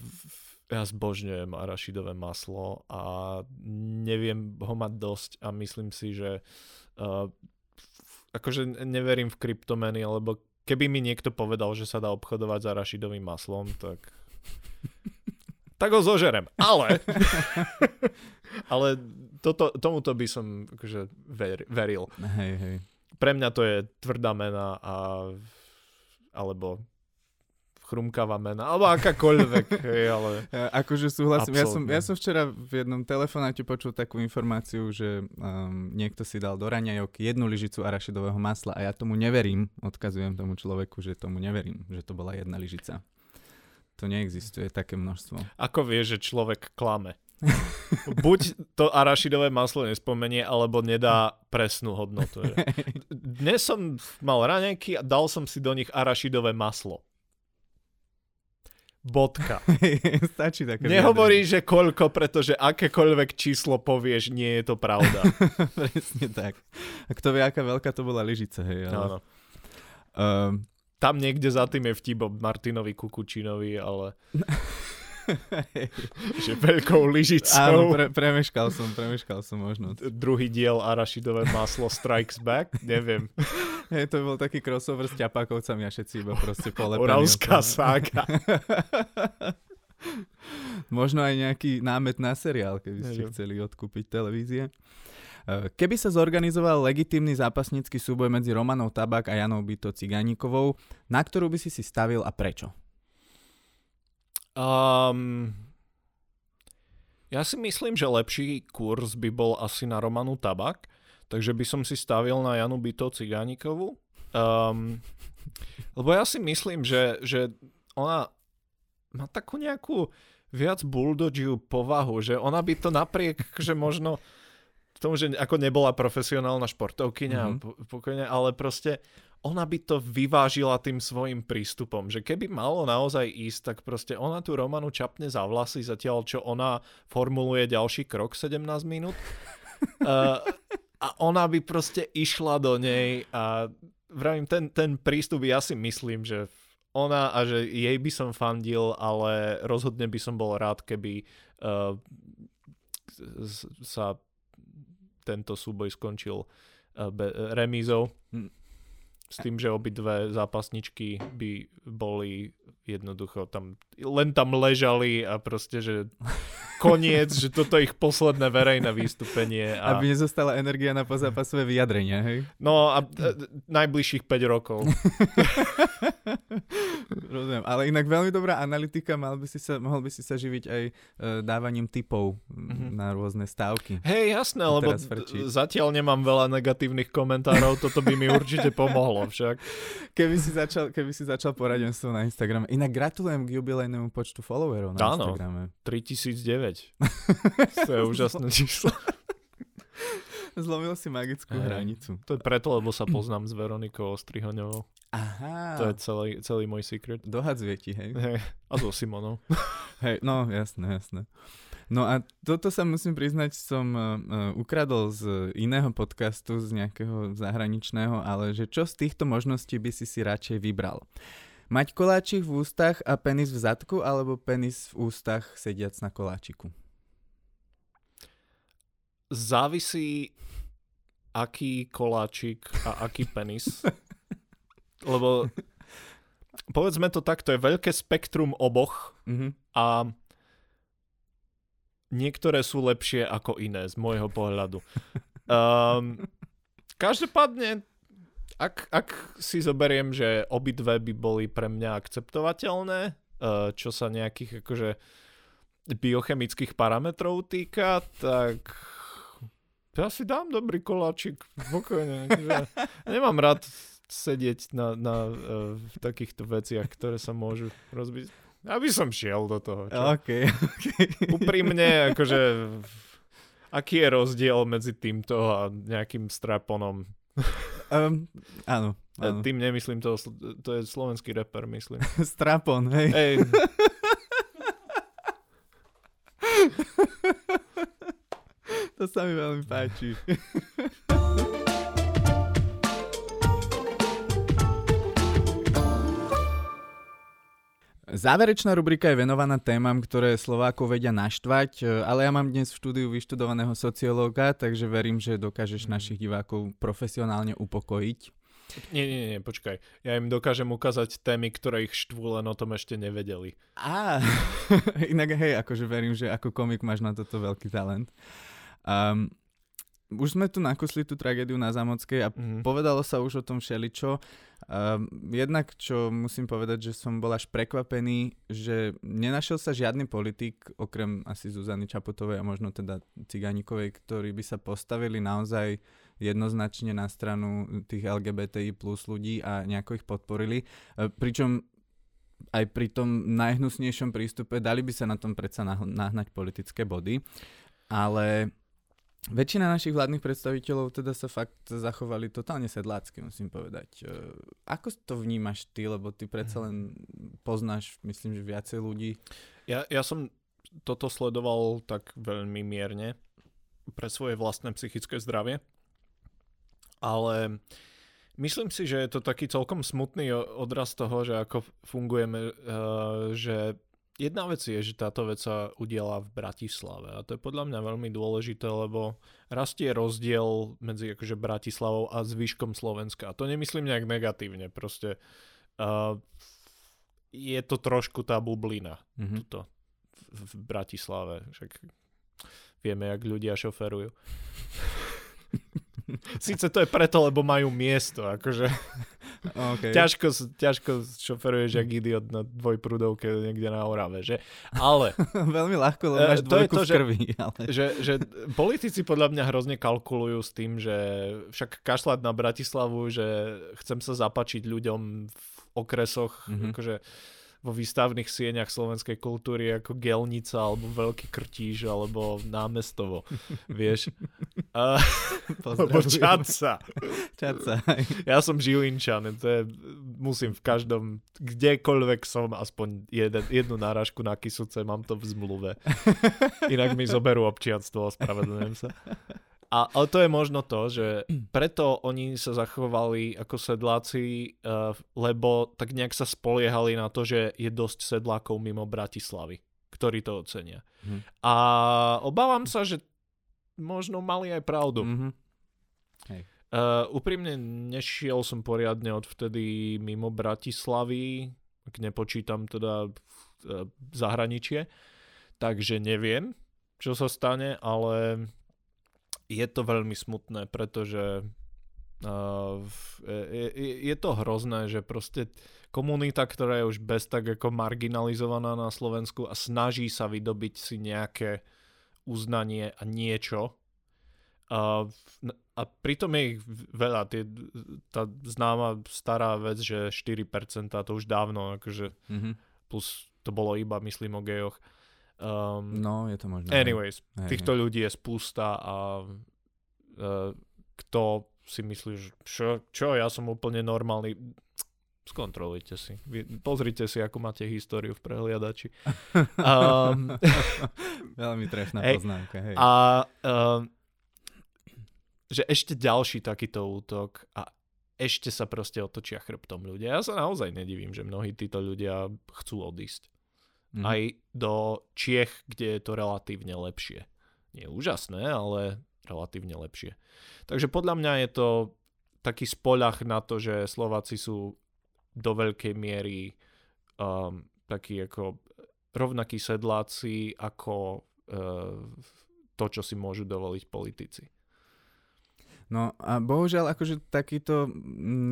ja zbožňujem arašidové maslo a neviem ho mať dosť a myslím si, že uh, akože neverím v kryptomeny, alebo keby mi niekto povedal, že sa dá obchodovať s arašidovým maslom, tak tak ho zožerem. Ale ale toto, tomuto by som akože ver, veril. Hej, hej. Pre mňa to je tvrdá mena a alebo chrumkavá mena, alebo akákoľvek. hej, ale... Ja, akože súhlasím. Ja som, ja som včera v jednom telefonáte počul takú informáciu, že um, niekto si dal do raňajok jednu lyžicu arašidového masla a ja tomu neverím. Odkazujem tomu človeku, že tomu neverím, že to bola jedna lyžica. To neexistuje také množstvo. Ako vieš, že človek klame? Buď to arašidové maslo nespomenie, alebo nedá presnú hodnotu. Že? Dnes som mal raňajky a dal som si do nich arašidové maslo. Bodka. Stačí také Nehovorí, že koľko, pretože akékoľvek číslo povieš, nie je to pravda. Presne tak. A kto vie, aká veľká to bola lyžica, hej. Ale... Áno. Um, Tam niekde za tým je vtip o Martinovi Kukučinovi, ale že veľkou áno, lyžicou. pre, premeškal som, premeškal som možno. Druhý diel arašidové maslo Strikes Back? Neviem. Hej, to bol taký crossover s ťapákovcami a všetci iba proste polepení. Oravská sága. Možno aj nejaký námet na seriál, keby ste chceli odkúpiť televízie. E, Keby sa zorganizoval legitímny zápasnícky súboj medzi Romanou Tabak a Janou Byto Cigánikovou, na ktorú by si si stavil a prečo? Um, ja si myslím, že lepší kurz by bol asi na Romanu Tabak, takže by som si stavil na Janu Byto Cigánikovu. Um, lebo ja si myslím, že, že ona má takú nejakú viac bulldogiu povahu, že ona by to napriek, že možno tomu, že ako nebola profesionálna športovkyňa, Mhm. mm-hmm. pokojne, ale proste ona by to vyvážila tým svojim prístupom, že keby malo naozaj ísť, tak proste ona tú Romanu čapne za vlasy, zatiaľ čo ona formuluje ďalší krok 17 minút. uh, a ona by proste išla do nej a vravím, ten, ten prístup ja si myslím, že ona a že jej by som fandil, ale rozhodne by som bol rád, keby uh, sa tento súboj skončil uh, be- remízou. Hm. S tým, že obidve zápasničky by boli jednoducho tam, len tam ležali a proste, že koniec, že toto je ich posledné verejné vystúpenie. A... Aby nezostala energia na pozápasové vyjadrenia, hej? No a e, najbližších 5 rokov. Rozumiem, ale inak veľmi dobrá analytika, mal by si sa, mohol by si sa živiť aj e, dávaním typov. Mm-hmm. na rôzne stávky. Hej, jasné, lebo d- zatiaľ nemám veľa negatívnych komentárov, toto by mi určite pomohlo však. Keby si začal, keby si začal poradenstvo na Instagrame. Inak gratulujem k jubilejnému počtu followerov na Áno. Instagrame. 3009. To je úžasné číslo. Zlomil si magickú Hej. hranicu. To je preto, lebo sa poznám s Veronikou Ostrihoňovou. Aha. To je celý, celý môj secret. Dohadzuje ti, hej? Hej. A so Simonou. Hej, no jasné, jasné. No a toto sa musím priznať, som uh, ukradol z iného podcastu, z nejakého zahraničného, ale že čo z týchto možností by si si radšej vybral? Mať koláčik v ústach a penis v zadku, alebo penis v ústach sediac na koláčiku? Závisí, aký koláčik a aký penis. Lebo povedzme to takto, je veľké spektrum oboch Mhm. a niektoré sú lepšie ako iné z môjho pohľadu. Um, každopádne, ak, ak si zoberiem, že obidve by boli pre mňa akceptovateľné, uh, čo sa nejakých akože biochemických parametrov týka, tak ja si dám dobrý koláčik, pokojne. Akože, nemám rád sedieť na, na uh, v takýchto veciach, ktoré sa môžu rozbiť. Aby som šiel do toho. Čo? OK, OK. Úprimne, akože aký je rozdiel medzi týmto a nejakým straponom? Um, áno, áno. Tým nemyslím, to, to je slovenský rapper, myslím. Strapon, hej. Ej, To sa mi veľmi páči. Záverečná rubrika je venovaná témam, ktoré Slovákov vedia naštvať, e, ale ja mám dnes v štúdiu vyštudovaného sociológa, takže verím, že dokážeš našich divákov profesionálne upokojiť. nie, nie, nie, počkaj. Ja im dokážem ukázať témy, ktoré ich štvú, len o tom ešte nevedeli. Á, inak hej, akože verím, že ako komik máš na toto veľký talent. Um, už sme tu nakusli tú tragédiu na Zámockej a Mhm. povedalo sa už o tom všeličo. Um, jednak, čo musím povedať, že som bol až prekvapený, že nenašiel sa žiadny politik, okrem asi Zuzany Čaputovej a možno teda Cigánikovej, ktorí by sa postavili naozaj jednoznačne na stranu tých LGBTI plus ľudí a nejako ich podporili. E, Pričom aj pri tom najhnusnejšom prístupe dali by sa na tom predsa nahnať politické body, ale väčšina našich vládnych predstaviteľov teda sa fakt zachovali totálne sedlácky, musím povedať. E, ako to vnímaš ty, lebo ty predsa len poznáš, myslím, že viacej ľudí. Ja, ja som toto sledoval tak veľmi mierne pre svoje vlastné psychické zdravie, ale myslím si, že je to taký celkom smutný odraz toho, že ako fungujeme, e, že jedna vec je, že táto vec sa udiela v Bratislave a to je podľa mňa veľmi dôležité, lebo rastie rozdiel medzi akože Bratislavou a zvyškom Slovenska. A to nemyslím nejak negatívne, proste uh, je to trošku tá bublina mm-hmm. tuto v, v Bratislave. Však vieme, jak ľudia šoferujú. Sice to je preto, lebo majú miesto, akože Okay. ťažko, ťažko šoferuješ jak idiot na dvojprúdovke niekde na Orave, že? Ale... Veľmi ľahko, lebo máš dvojku to, v krvi. Ale... Že, že politici podľa mňa hrozne kalkulujú s tým, že však kašľať na Bratislavu, že chcem sa zapačiť ľuďom v okresoch, mm-hmm. akože vo výstavných sieňach slovenskej kultúry ako Gelnica alebo Veľký Krtíž alebo Námestovo, vieš. Uh, Čaca. Čaca. Ja som Žilinčan, to je, musím v každom, kdekoľvek som, aspoň jeden, jednu náražku na Kisuce, mám to v zmluve. Inak mi zoberú občianstvo, ospravedlňujem sa. A, ale to je možno to, že preto oni sa zachovali ako sedláci, uh, lebo tak nejak sa spoliehali na to, že je dosť sedlákov mimo Bratislavy, ktorí to ocenia. Hmm. A obávam sa, že možno mali aj pravdu. Mm-hmm. Hej. Uh, úprimne nešiel som poriadne odvtedy mimo Bratislavy, ak nepočítam teda uh, zahraničie, takže neviem, čo sa stane, ale je to veľmi smutné, pretože uh, je, je to hrozné, že proste komunita, ktorá je už bez tak ako marginalizovaná na Slovensku a snaží sa vydobiť si nejaké uznanie a niečo. Uh, a pritom je ich veľa. Tie, tá známa stará vec, že 4% to už dávno, akože mm-hmm. plus to bolo iba, myslím, o gejoch. Um, no, je to možné. Anyways, hej, týchto hej. ľudí je spústa a uh, kto si myslí, že čo, čo, ja som úplne normálny, skontrolujte si. Pozrite si, ako máte históriu v prehliadači. um, Veľmi trefná hej, poznámka. Hej. A um, že ešte ďalší takýto útok a ešte sa proste otočia chrbtom ľudia. Ja sa naozaj nedivím, že mnohí títo ľudia chcú odísť. Mm. Aj do Čiech, kde je to relatívne lepšie. Nie úžasné, ale relatívne lepšie. Takže podľa mňa je to taký spoľah na to, že Slováci sú do veľkej miery um, takí ako rovnakí sedláci ako uh, to, čo si môžu dovoliť politici. No a bohužiaľ akože takýto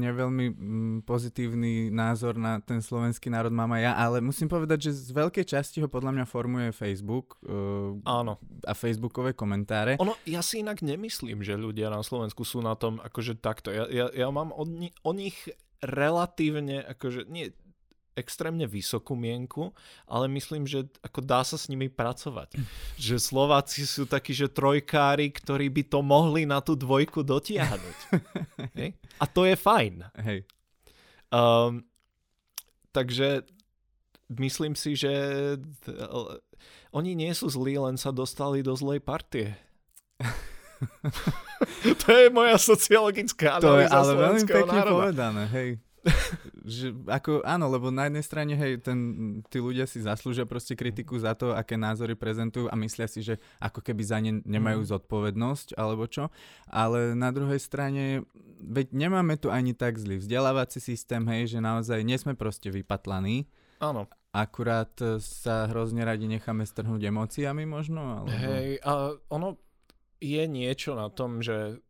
neveľmi mm, pozitívny názor na ten slovenský národ mám aj ja, ale musím povedať, že z veľkej časti ho podľa mňa formuje Facebook uh, Áno. a facebookové komentáre. Ono, ja si inak nemyslím, že ľudia na Slovensku sú na tom akože takto. Ja, ja, ja mám o, o nich relatívne, akože nie extrémne vysokú mienku, ale myslím, že ako dá sa s nimi pracovať. Že Slováci sú takí, že trojkári, ktorí by to mohli na tú dvojku dotiahnuť. Hej? A to je fajn. Hej. Um, takže myslím si, že oni nie sú zlí, len sa dostali do zlej partie. to je moja sociologická analýza To je ale veľmi pekne národa. povedané, hej že ako, áno, lebo na jednej strane, hej, ten, tí ľudia si zaslúžia proste kritiku za to, aké názory prezentujú a myslia si, že ako keby za ne nemajú mm. zodpovednosť alebo čo, ale na druhej strane, veď nemáme tu ani tak zlý vzdelávací systém, hej, že naozaj nie sme proste vypatlaní. Áno. Akurát sa hrozne radi necháme strhnúť emóciami možno? Alebo... Hej, a ono je niečo na tom, že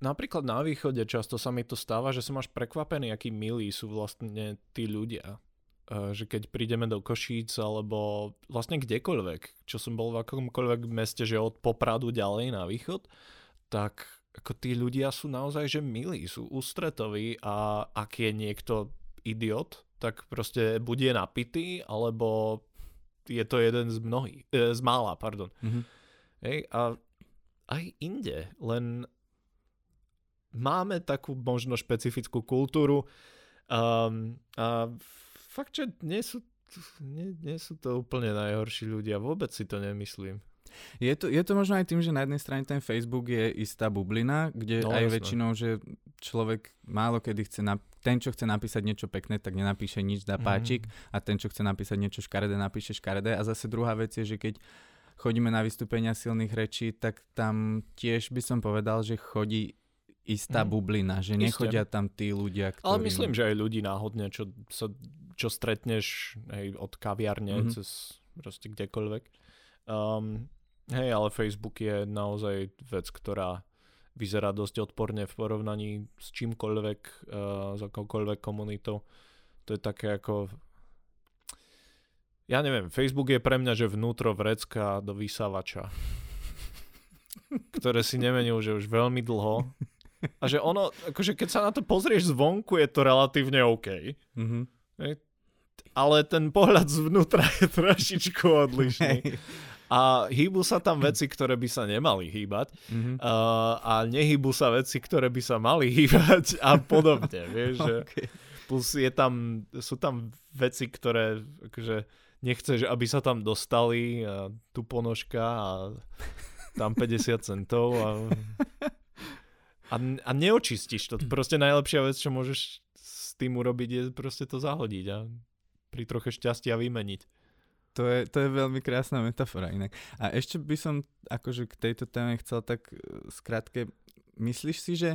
napríklad na východe často sa mi to stáva, že som až prekvapený, akí milí sú vlastne tí ľudia. Uh, že keď prídeme do Košíc alebo vlastne kdekoľvek, čo som bol v akomkoľvek meste, že od Popradu ďalej na východ, tak ako tí ľudia sú naozaj že milí, sú ústretoví a ak je niekto idiot, tak proste buď je napitý, alebo je to jeden z mnohých, e, z mála, pardon. Mhm. Hej, a aj inde, len máme takú možno špecifickú kultúru um, a fakt, že nie sú, nie, nie sú to úplne najhorší ľudia, vôbec si to nemyslím. Je to, je to možno aj tým, že na jednej strane ten Facebook je istá bublina, kde No, aj jasné. väčšinou, že človek málo kedy chce, nap- ten, čo chce napísať niečo pekné, tak nenapíše nič, dá Mhm. páčik a ten, čo chce napísať niečo škaredé, napíše škaredé. A zase druhá vec je, že keď chodíme na vystúpenia silných rečí, tak tam tiež by som povedal, že chodí istá Mhm. bublina, že Isté. nechodia tam tí ľudia, ktorí... Ale myslím, že aj ľudí náhodne, čo, sa, čo stretneš hej, od kaviarne Mhm. mm-hmm. cez proste kdekoľvek. Um, hej, ale Facebook je naozaj vec, ktorá vyzerá dosť odporne v porovnaní s čímkoľvek, uh, s akoukoľvek komunitou. To je také ako... Ja neviem, Facebook je pre mňa, že vnútro vrecka do vysávača, ktoré si nemenil, že už veľmi dlho. A že ono, akože keď sa na to pozrieš zvonku, je to relatívne OK. Mhm. Ale ten pohľad zvnútra je trošičku odlišný. Hej. A hýbu sa tam veci, ktoré by sa nemali hýbať. Mhm. Uh, a nehýbu sa veci, ktoré by sa mali hýbať a podobne. Vieš, Okay. plus je tam, sú tam veci, ktoré akože nechceš, aby sa tam dostali a tu ponožka a tam 50 centov a, a, a neočistíš to. Proste najlepšia vec, čo môžeš s tým urobiť je proste to zahodiť a pri troche šťastia vymeniť. To je, to je veľmi krásna metafora inak. A ešte by som akože k tejto téme chcel tak e, skrátke, myslíš si, že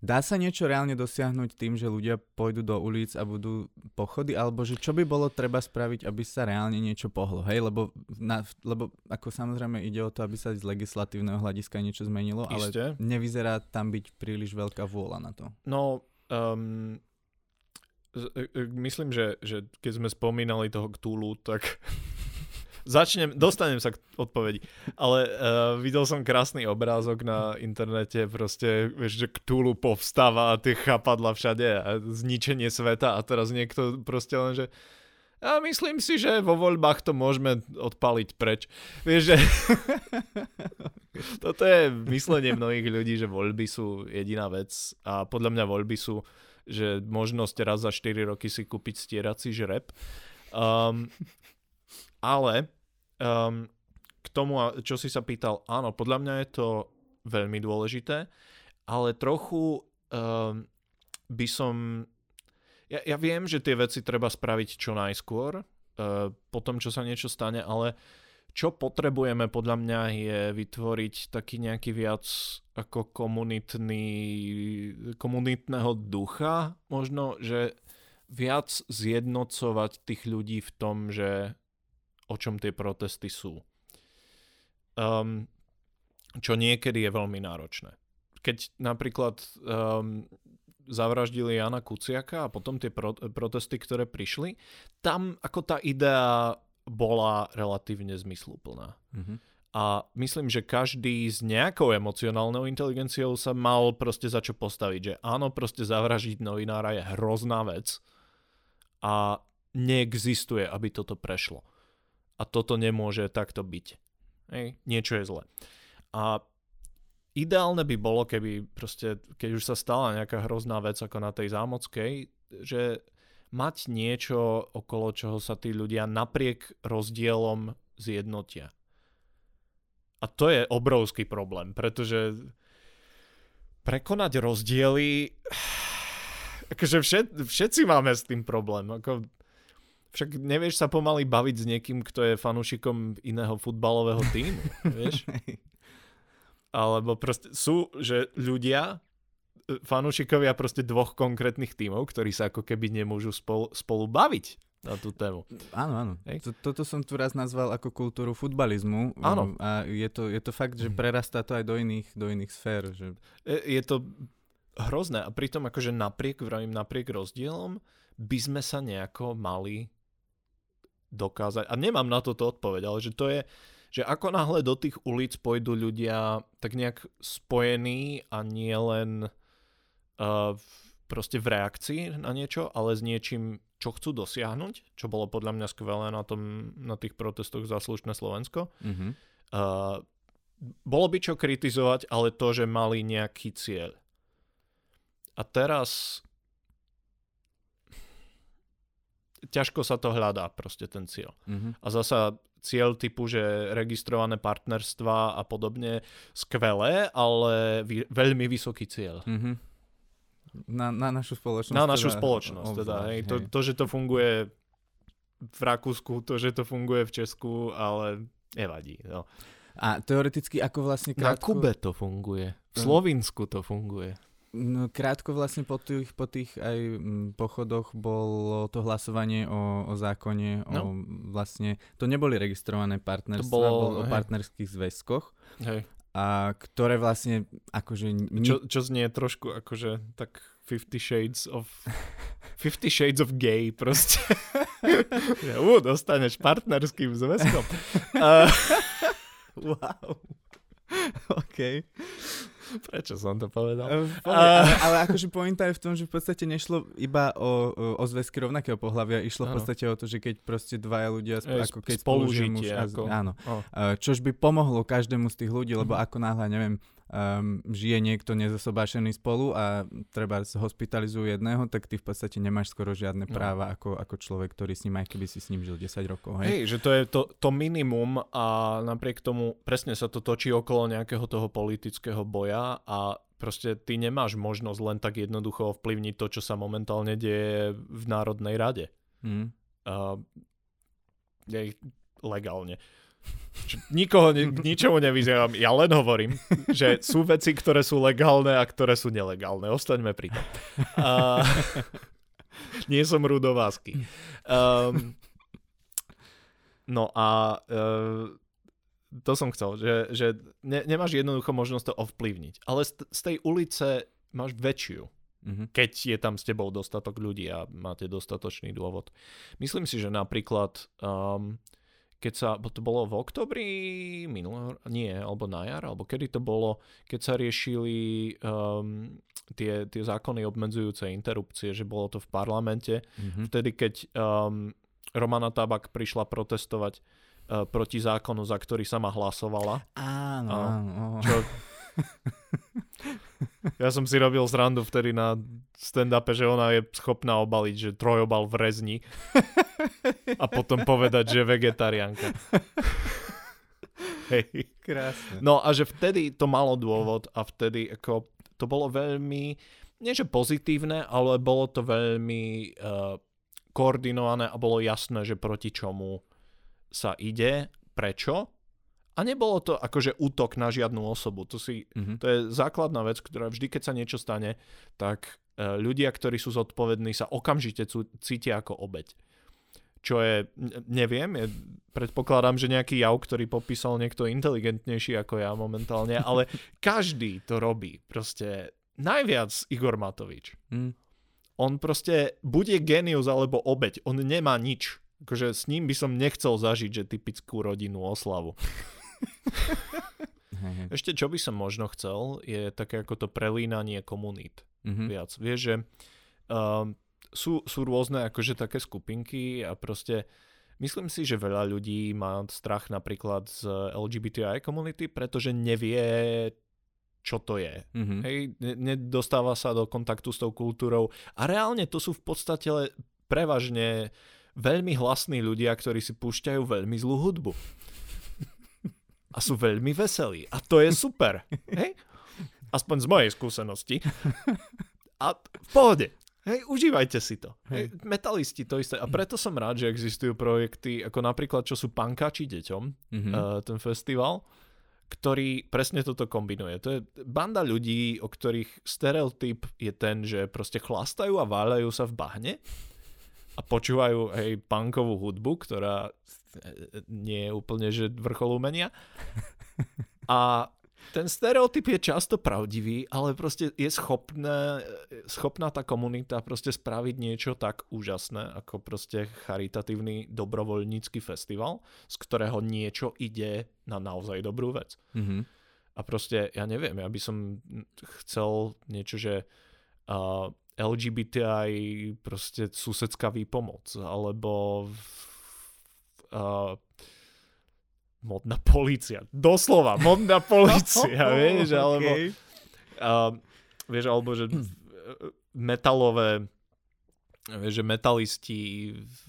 dá sa niečo reálne dosiahnuť tým, že ľudia pôjdu do ulic a budú pochody, alebo že čo by bolo treba spraviť, aby sa reálne niečo pohlo, hej? Lebo, na, lebo ako samozrejme ide o to, aby sa z legislatívneho hľadiska niečo zmenilo, ale Isté. nevyzerá tam byť príliš veľká vôľa na to. No, um, myslím, že, že keď sme spomínali toho Cthulhu, tak začnem, dostanem sa k odpovedi. Ale uh, videl som krásny obrázok na internete, proste, vieš, že Cthulhu povstáva a tie chapadla všade a zničenie sveta a teraz niekto proste len, že a myslím si, že vo voľbách to môžeme odpaliť preč. Vieš, že toto je myslenie mnohých ľudí, že voľby sú jediná vec a podľa mňa voľby sú, že možnosť raz za 4 roky si kúpiť stierací žreb. Um, ale um, k tomu, čo si sa pýtal, áno, podľa mňa je to veľmi dôležité, ale trochu um, by som... Ja, ja viem, že tie veci treba spraviť čo najskôr, uh, po tom, čo sa niečo stane, ale čo potrebujeme podľa mňa je vytvoriť taký nejaký viac ako komunitný, komunitného ducha, možno, že viac zjednocovať tých ľudí v tom, že o čom tie protesty sú. Um, čo niekedy je veľmi náročné. Keď napríklad um, zavraždili Jana Kuciaka a potom tie pro- protesty, ktoré prišli, tam ako tá idea bola relatívne zmysluplná. Mhm. A myslím, že každý s nejakou emocionálnou inteligenciou sa mal proste za čo postaviť, že áno, proste zavražiť novinára je hrozná vec a neexistuje, aby toto prešlo. A toto nemôže takto byť. Hej, niečo je zle. A ideálne by bolo, keby proste, keď už sa stala nejaká hrozná vec ako na tej zámockej, že mať niečo, okolo čoho sa tí ľudia napriek rozdielom zjednotia. A to je obrovský problém, pretože prekonať rozdiely akože všet, všetci máme s tým problém. Ako, však nevieš sa pomaly baviť s niekým, kto je fanúšikom iného futbalového týmu, vieš? Alebo proste sú, že ľudia, e, fanúšikovia proste dvoch konkrétnych tímov, ktorí sa ako keby nemôžu spolu, spolu baviť na tú tému. Áno, áno. Hej. Toto som tu raz nazval ako kultúru futbalizmu. Áno. A je to, je to fakt, že prerastá to aj do iných, do iných sfér. Že... E, Je to hrozné a pritom akože napriek, vravím, napriek rozdielom by sme sa nejako mali dokázať, a nemám na toto odpoveď, ale že to je, že ako náhle do tých ulic pôjdu ľudia tak nejak spojení a nie len uh, proste v reakcii na niečo, ale s niečím čo chcú dosiahnuť, čo bolo podľa mňa skvelé na, tom, na tých protestoch za slušné Slovensko. Mhm. Uh, bolo by čo kritizovať, ale to, že mali nejaký cieľ. A teraz ťažko sa to hľadá, proste ten cieľ. Mhm. A zasa cieľ typu, že registrované partnerstva a podobne, skvelé, ale vy, veľmi vysoký cieľ. Mhm. Na, na našu spoločnosť. Na našu teda, spoločnosť. Teda, obzvlášť, hej. To, to, že to funguje v Rakúsku, to, že to funguje v Česku, ale nevadí. No. A teoreticky ako vlastne Na krátko... Kube to funguje. V Mm. Slovinsku to funguje. No, krátko vlastne po tých, po tých aj mm, pochodoch bolo to hlasovanie o, o zákone, o No. vlastne, to neboli registrované partnerstva, To bolo- bolo o hej. partnerských zväzkoch, Hej. a ktoré vlastne akože... Ni- Čo, čo znie trošku akože tak 50 shades of 50 shades of gay proste. ja, uh, dostaneš partnerským zväzkom. Uh, Wow. OK. prečo som to povedal? Uh, ale, ale akože pointa je v tom, že v podstate nešlo iba o, o, zväzky rovnakého pohľavia, išlo v Áno. podstate o to, že keď proste dvaja ľudia, sp- ako keď spolu žije muž ako- áno, Oh. Čož by pomohlo každému z tých ľudí, lebo Mhm. ako náhle, neviem, um, žije niekto nezosobášený spolu a treba hospitalizujú jedného, tak ty v podstate nemáš skoro žiadne No. práva ako, ako človek, ktorý s ním, aj keby si s ním žil 10 rokov. Hej? Hej, že to je to, to minimum a napriek tomu presne sa to točí okolo nejakého toho politického boja a proste ty nemáš možnosť len tak jednoducho ovplyvniť to, čo sa momentálne deje v Národnej rade. Mm. Uh, legálne. Nikoho k ničomu nevyzývam, ja len hovorím, že sú veci, ktoré sú legálne a ktoré sú nelegálne. Ostaňme pri tom. Uh, nie som rudovásky. Um, no a uh, to som chcel, že, že ne, nemáš jednoducho možnosť to ovplyvniť. Ale z, z tej ulice máš väčšiu Mhm. keď je tam s tebou dostatok ľudí a máte dostatočný dôvod. Myslím si, že napríklad, um, keď sa, bo to bolo v oktobri minulého, nie, alebo na jar, alebo kedy to bolo, keď sa riešili um, tie, tie zákony obmedzujúce interrupcie, že bolo to v parlamente, Mhm. vtedy keď um, Romana Tabak prišla protestovať uh, proti zákonu, za ktorý sama hlasovala. Áno. áno. Čo... Ja som si robil zrandu vtedy na stand-upe, že ona je schopná obaliť, že trojobal v rezni a potom povedať, že vegetariánka. Hej. Krásne. No a že vtedy to malo dôvod a vtedy ako to bolo veľmi, nie že pozitívne, ale bolo to veľmi uh, koordinované a bolo jasné, že proti čomu sa ide, prečo. A nebolo to akože útok na žiadnu osobu. To, si, Mhm. to je základná vec, ktorá vždy, keď sa niečo stane, tak uh, ľudia, ktorí sú zodpovední, sa okamžite cítia ako obeď. Čo je, neviem, je, predpokladám, že nejaký jav, ktorý popísal niekto inteligentnejší ako ja momentálne, ale každý to robí. Proste najviac Igor Matovič. Mm. On proste bude genius alebo obeď. On nemá nič. Akože s ním by som nechcel zažiť, že typickú rodinnú oslavu. Ešte čo by som možno chcel, je také ako to prelínanie komunít Mhm. viac. Vieš, že um, sú, sú rôzne akože také skupinky a proste myslím si, že veľa ľudí má strach napríklad z LGBTI komunity, pretože nevie, čo to je. Mhm. Hej, ne- nedostáva sa do kontaktu s tou kultúrou a reálne to sú v podstate prevažne veľmi hlasní ľudia, ktorí si púšťajú veľmi zlú hudbu. A sú veľmi veselí. A to je super. Hej? Aspoň z mojej skúsenosti. A v pohode. Hej, užívajte si to. Hej. Metalisti to isté. A preto som rád, že existujú projekty, ako napríklad, čo sú pankači deťom, Mhm. uh, ten festival, ktorý presne toto kombinuje. To je banda ľudí, o ktorých stereotyp je ten, že proste chlastajú a váľajú sa v bahne a počúvajú hej, punkovú hudbu, ktorá nie je úplne že vrchol umenia. A ten stereotyp je často pravdivý, ale proste je schopné, schopná tá komunita proste spraviť niečo tak úžasné, ako proste charitatívny dobrovoľnícky festival, z ktorého niečo ide na naozaj dobrú vec. Mhm. A proste, ja neviem, ja by som chcel niečo, že uh, LGBTI proste susedská výpomoc, alebo uh, modná policia. Doslova, modná policia, vieš, alebo okay. uh, vieš, alebo že metalové vieš, že metalisti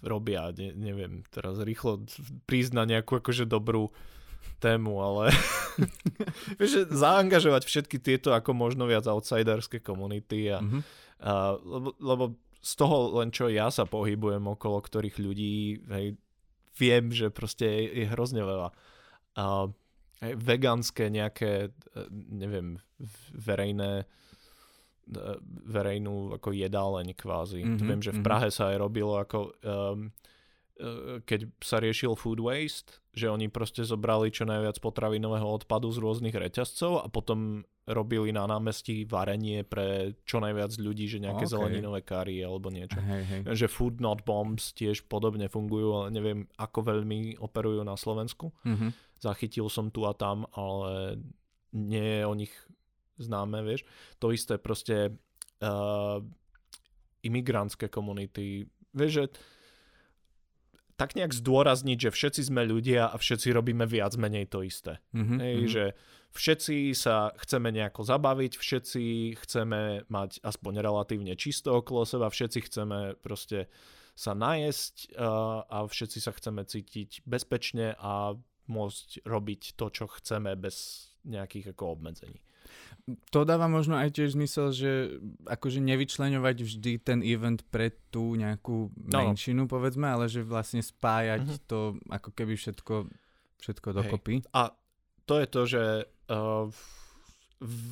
robia, ne, neviem, teraz rýchlo prísť na nejakú akože dobrú tému, ale vieš, že zaangažovať všetky tieto ako možno viac outsiderské komunity a, mm-hmm. a lebo, lebo z toho len čo ja sa pohybujem okolo ktorých ľudí, hej, viem, že proste je, je hrozne veľa. A, vegánske nejaké, e, neviem, verejné e, verejnú ako jedáleň kvázi. Mm-hmm, Viem, že v mhm. Prahe sa aj robilo ako um, keď sa riešil food waste, že oni proste zobrali čo najviac potravinového odpadu z rôznych reťazcov a potom robili na námestí varenie pre čo najviac ľudí, že nejaké okay. zeleninové kary alebo niečo. Hey, hey. Že food not bombs tiež podobne fungujú, ale neviem, ako veľmi operujú na Slovensku. Mm-hmm. Zachytil som tu a tam, ale nie je o nich známe, vieš. To isté proste uh, imigrantské komunity. Vieš, že tak nejak zdôrazniť, že všetci sme ľudia a všetci robíme viac menej to isté. Mm-hmm, Hej, mm-hmm. Že všetci sa chceme nejako zabaviť, všetci chceme mať aspoň relatívne čisto okolo seba, všetci chceme proste sa najesť uh, a všetci sa chceme cítiť bezpečne a môcť robiť to, čo chceme bez nejakých ako obmedzení to dáva možno aj tiež zmysel, že akože nevyčleňovať vždy ten event pre tú nejakú no. menšinu, no. povedzme, ale že vlastne spájať mm-hmm. to ako keby všetko, všetko dokopy. Hej. A to je to, že uh,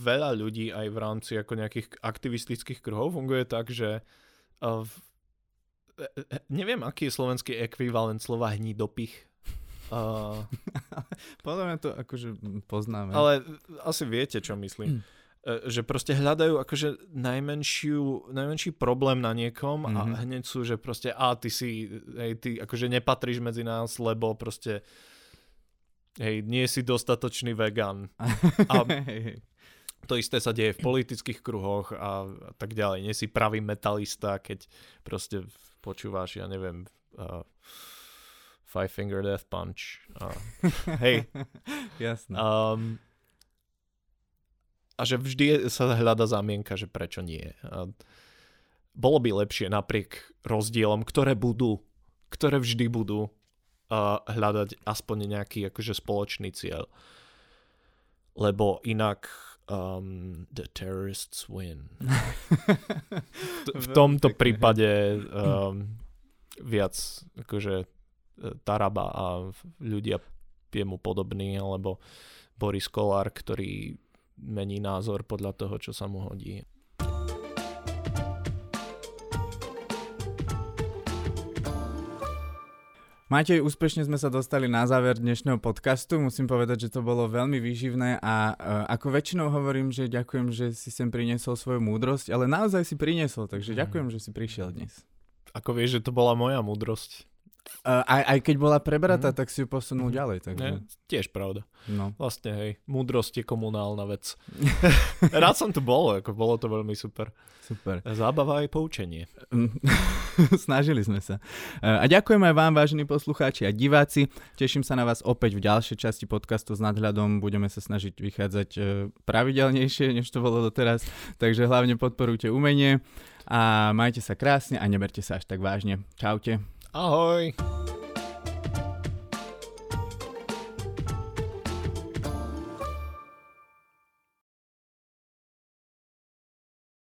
veľa ľudí aj v rámci ako nejakých aktivistických kruhov funguje tak, že uh, neviem, aký je slovenský ekvivalent slova hnidopich. Uh, Podľa mňa to akože poznáme. Ale asi viete, čo myslím. Mm. Že proste hľadajú akože najmenšiu, najmenší problém na niekom mm-hmm. a mhm. hneď sú, že proste a ty si, hej, ty akože nepatríš medzi nás, lebo proste hej, nie si dostatočný vegan. A to isté sa deje v politických kruhoch a, a tak ďalej. Nie si pravý metalista, keď proste počúvaš, ja neviem, uh, Five Finger Death Punch. Uh, hej. Jasné. Um, a že vždy sa hľada zámienka, že prečo nie. A bolo by lepšie napriek rozdielom, ktoré budú, ktoré vždy budú uh, hľadať aspoň nejaký akože spoločný cieľ. Lebo inak um, the terrorists win. v tomto prípade um, viac akože Taraba a ľudia jemu podobní, alebo Boris Kolár, ktorý mení názor podľa toho, čo sa mu hodí. Matej, úspešne sme sa dostali na záver dnešného podcastu. Musím povedať, že to bolo veľmi výživné a uh, ako väčšinou hovorím, že ďakujem, že si sem priniesol svoju múdrosť, ale naozaj si priniesol, takže mm. ďakujem, že si prišiel dnes. Ako vieš, že to bola moja múdrosť. Uh, aj, aj keď bola prebratá, mm. tak si ju posunul mm. ďalej. Takže... Nie, tiež pravda. No. Vlastne, hej, múdrosť je komunálna vec. Rád som tu bol, ako bolo to veľmi super. Super. Zábava aj poučenie. Snažili sme sa. Uh, a ďakujem aj vám, vážení poslucháči a diváci. Teším sa na vás opäť v ďalšej časti podcastu s nadhľadom. Budeme sa snažiť vychádzať uh, pravidelnejšie, než to bolo doteraz. Takže hlavne podporujte umenie a majte sa krásne a neberte sa až tak vážne. Čaute. Ahoj!